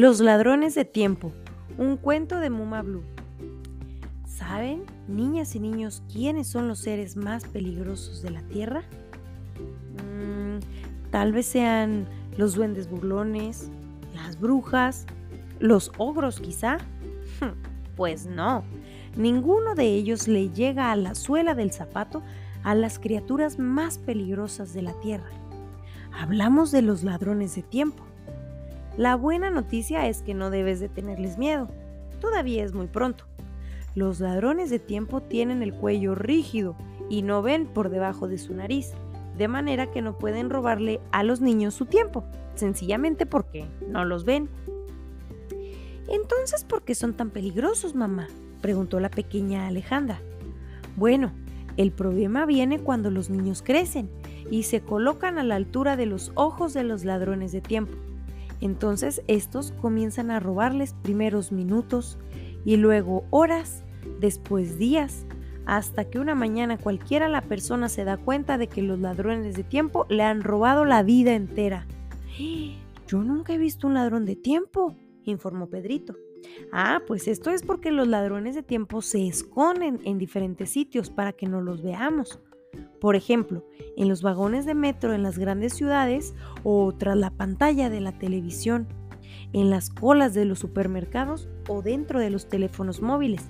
Los ladrones de tiempo, un cuento de Muma Blue. ¿Saben, niñas y niños, quiénes son los seres más peligrosos de la Tierra? Mm, tal vez sean los duendes burlones, las brujas, los ogros quizá. Pues no, ninguno de ellos le llega a la suela del zapato a las criaturas más peligrosas de la Tierra. Hablamos de los ladrones de tiempo. La buena noticia es que no debes de tenerles miedo. Todavía es muy pronto. Los ladrones de tiempo tienen el cuello rígido y no ven por debajo de su nariz, de manera que no pueden robarle a los niños su tiempo, sencillamente porque no los ven. Entonces, ¿por qué son tan peligrosos, mamá? preguntó la pequeña Alejandra. Bueno, el problema viene cuando los niños crecen y se colocan a la altura de los ojos de los ladrones de tiempo. Entonces estos comienzan a robarles primeros minutos y luego horas, después días, hasta que una mañana cualquiera la persona se da cuenta de que los ladrones de tiempo le han robado la vida entera. Yo nunca he visto un ladrón de tiempo, informó Pedrito. Ah, pues esto es porque los ladrones de tiempo se esconden en diferentes sitios para que no los veamos. Por ejemplo, en los vagones de metro en las grandes ciudades o tras la pantalla de la televisión, en las colas de los supermercados o dentro de los teléfonos móviles.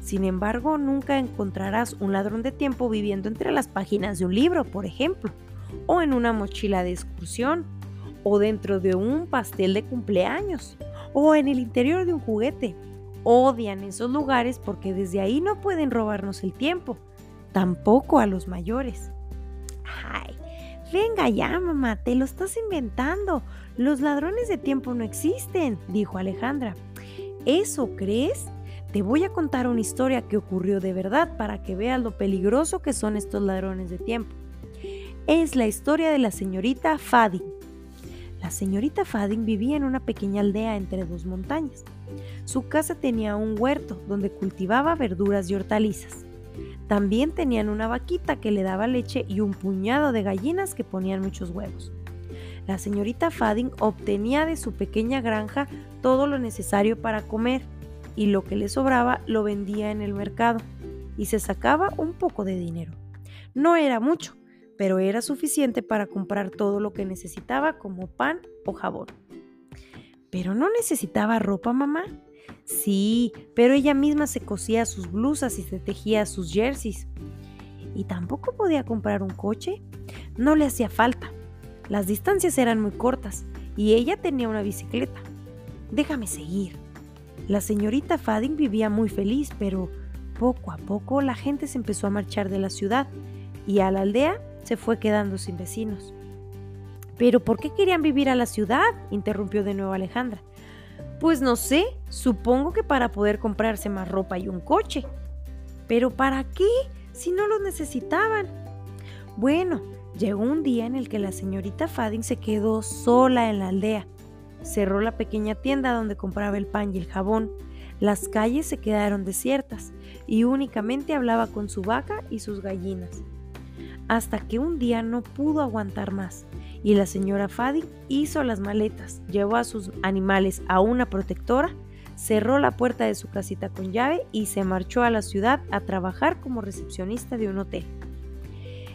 Sin embargo, nunca encontrarás un ladrón de tiempo viviendo entre las páginas de un libro, por ejemplo, o en una mochila de excursión, o dentro de un pastel de cumpleaños, o en el interior de un juguete. Odian esos lugares porque desde ahí no pueden robarnos el tiempo tampoco a los mayores. Ay, venga ya, mamá, te lo estás inventando. Los ladrones de tiempo no existen, dijo Alejandra. ¿Eso crees? Te voy a contar una historia que ocurrió de verdad para que veas lo peligroso que son estos ladrones de tiempo. Es la historia de la señorita Fading. La señorita Fading vivía en una pequeña aldea entre dos montañas. Su casa tenía un huerto donde cultivaba verduras y hortalizas. También tenían una vaquita que le daba leche y un puñado de gallinas que ponían muchos huevos. La señorita Fading obtenía de su pequeña granja todo lo necesario para comer y lo que le sobraba lo vendía en el mercado y se sacaba un poco de dinero. No era mucho, pero era suficiente para comprar todo lo que necesitaba como pan o jabón. Pero no necesitaba ropa, mamá. Sí, pero ella misma se cosía sus blusas y se tejía sus jerseys. ¿Y tampoco podía comprar un coche? No le hacía falta. Las distancias eran muy cortas y ella tenía una bicicleta. Déjame seguir. La señorita Fading vivía muy feliz, pero poco a poco la gente se empezó a marchar de la ciudad y a la aldea se fue quedando sin vecinos. ¿Pero por qué querían vivir a la ciudad? interrumpió de nuevo Alejandra. Pues no sé, supongo que para poder comprarse más ropa y un coche. Pero ¿para qué? Si no lo necesitaban. Bueno, llegó un día en el que la señorita Fading se quedó sola en la aldea. Cerró la pequeña tienda donde compraba el pan y el jabón. Las calles se quedaron desiertas y únicamente hablaba con su vaca y sus gallinas. Hasta que un día no pudo aguantar más y la señora Fadi hizo las maletas, llevó a sus animales a una protectora, cerró la puerta de su casita con llave y se marchó a la ciudad a trabajar como recepcionista de un hotel.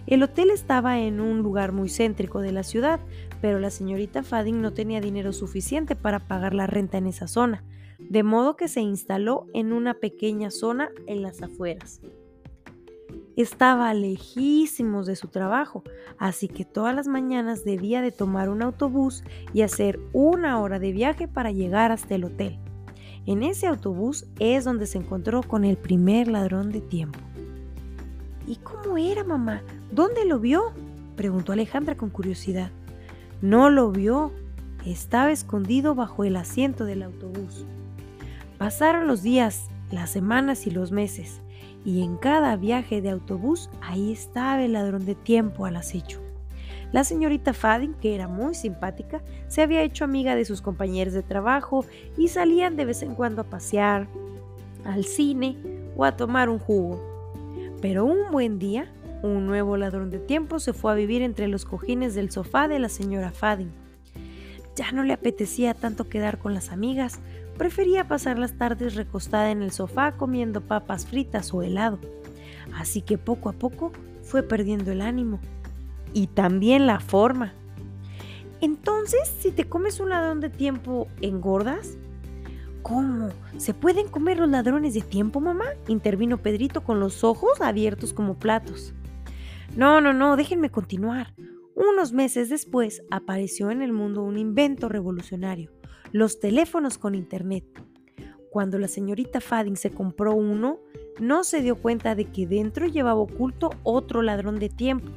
El hotel estaba en un lugar muy céntrico de la ciudad, pero la señorita Fading no tenía dinero suficiente para pagar la renta en esa zona, de modo que se instaló en una pequeña zona en las afueras estaba lejísimos de su trabajo, así que todas las mañanas debía de tomar un autobús y hacer una hora de viaje para llegar hasta el hotel. En ese autobús es donde se encontró con el primer ladrón de tiempo. ¿Y cómo era, mamá? ¿Dónde lo vio? preguntó Alejandra con curiosidad. No lo vio. Estaba escondido bajo el asiento del autobús. Pasaron los días, las semanas y los meses y en cada viaje de autobús ahí estaba el ladrón de tiempo al acecho. La señorita Fading, que era muy simpática, se había hecho amiga de sus compañeros de trabajo y salían de vez en cuando a pasear, al cine o a tomar un jugo. Pero un buen día, un nuevo ladrón de tiempo se fue a vivir entre los cojines del sofá de la señora Fading. Ya no le apetecía tanto quedar con las amigas, prefería pasar las tardes recostada en el sofá comiendo papas fritas o helado. Así que poco a poco fue perdiendo el ánimo y también la forma. Entonces, si te comes un ladrón de tiempo, ¿engordas? ¿Cómo? ¿Se pueden comer los ladrones de tiempo, mamá? intervino Pedrito con los ojos abiertos como platos. No, no, no, déjenme continuar. Unos meses después apareció en el mundo un invento revolucionario, los teléfonos con internet. Cuando la señorita Fading se compró uno, no se dio cuenta de que dentro llevaba oculto otro ladrón de tiempo.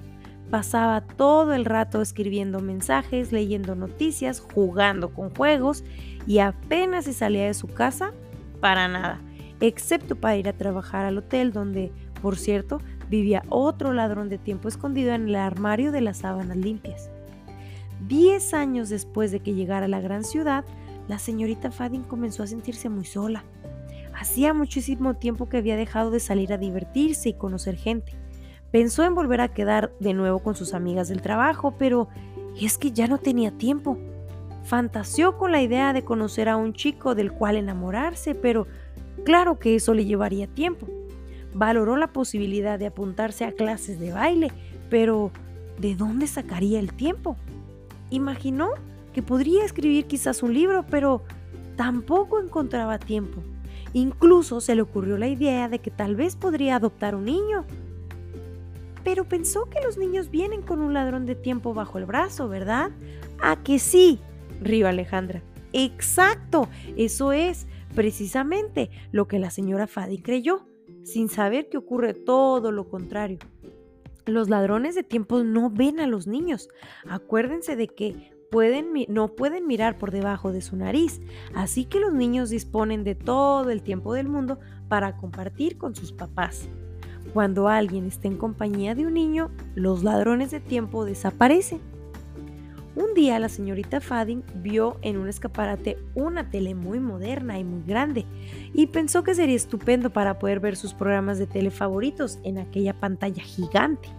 Pasaba todo el rato escribiendo mensajes, leyendo noticias, jugando con juegos y apenas se salía de su casa para nada, excepto para ir a trabajar al hotel donde, por cierto, vivía otro ladrón de tiempo escondido en el armario de las sábanas limpias. Diez años después de que llegara a la gran ciudad, la señorita Fading comenzó a sentirse muy sola. Hacía muchísimo tiempo que había dejado de salir a divertirse y conocer gente. Pensó en volver a quedar de nuevo con sus amigas del trabajo, pero es que ya no tenía tiempo. Fantaseó con la idea de conocer a un chico del cual enamorarse, pero claro que eso le llevaría tiempo valoró la posibilidad de apuntarse a clases de baile, pero ¿de dónde sacaría el tiempo? Imaginó que podría escribir quizás un libro, pero tampoco encontraba tiempo. Incluso se le ocurrió la idea de que tal vez podría adoptar un niño. Pero pensó que los niños vienen con un ladrón de tiempo bajo el brazo, ¿verdad? ¿A que sí? rió Alejandra. Exacto, eso es precisamente lo que la señora Fadi creyó sin saber que ocurre todo lo contrario. Los ladrones de tiempo no ven a los niños. Acuérdense de que no pueden mirar por debajo de su nariz, así que los niños disponen de todo el tiempo del mundo para compartir con sus papás. Cuando alguien está en compañía de un niño, los ladrones de tiempo desaparecen. Un día la señorita Fading vio en un escaparate una tele muy moderna y muy grande y pensó que sería estupendo para poder ver sus programas de tele favoritos en aquella pantalla gigante.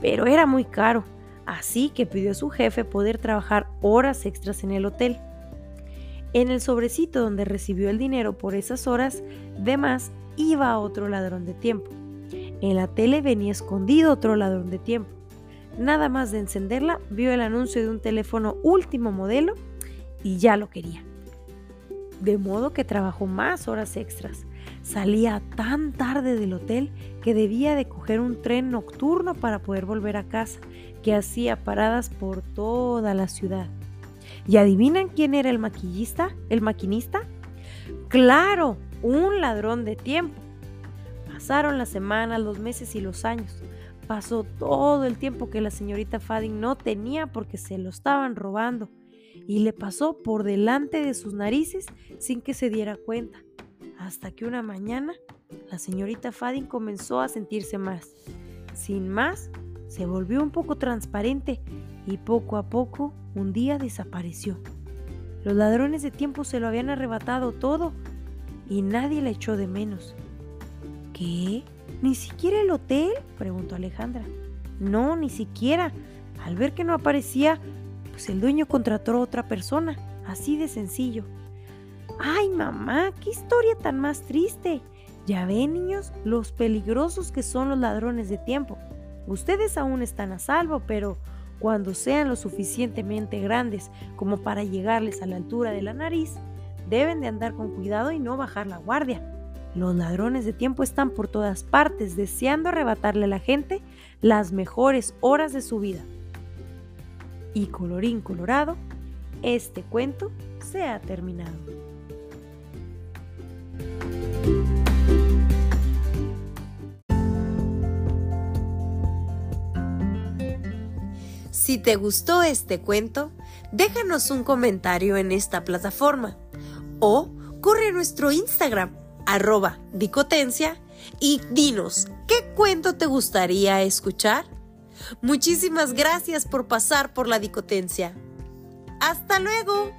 Pero era muy caro, así que pidió a su jefe poder trabajar horas extras en el hotel. En el sobrecito donde recibió el dinero por esas horas de más iba otro ladrón de tiempo. En la tele venía escondido otro ladrón de tiempo. Nada más de encenderla, vio el anuncio de un teléfono último modelo y ya lo quería. De modo que trabajó más horas extras. Salía tan tarde del hotel que debía de coger un tren nocturno para poder volver a casa, que hacía paradas por toda la ciudad. ¿Y adivinan quién era el maquillista? ¿El maquinista? Claro, un ladrón de tiempo. Pasaron las semanas, los meses y los años pasó todo el tiempo que la señorita Fading no tenía porque se lo estaban robando y le pasó por delante de sus narices sin que se diera cuenta. Hasta que una mañana la señorita Fading comenzó a sentirse más. Sin más, se volvió un poco transparente y poco a poco un día desapareció. Los ladrones de tiempo se lo habían arrebatado todo y nadie la echó de menos. ¿Qué? ¿Ni siquiera el hotel? preguntó Alejandra. No, ni siquiera. Al ver que no aparecía, pues el dueño contrató a otra persona, así de sencillo. ¡Ay, mamá! ¡Qué historia tan más triste! Ya ven, niños, los peligrosos que son los ladrones de tiempo. Ustedes aún están a salvo, pero cuando sean lo suficientemente grandes como para llegarles a la altura de la nariz, deben de andar con cuidado y no bajar la guardia. Los ladrones de tiempo están por todas partes deseando arrebatarle a la gente las mejores horas de su vida. Y colorín colorado, este cuento se ha terminado. Si te gustó este cuento, déjanos un comentario en esta plataforma o corre a nuestro Instagram arroba dicotencia y dinos, ¿qué cuento te gustaría escuchar? Muchísimas gracias por pasar por la dicotencia. Hasta luego.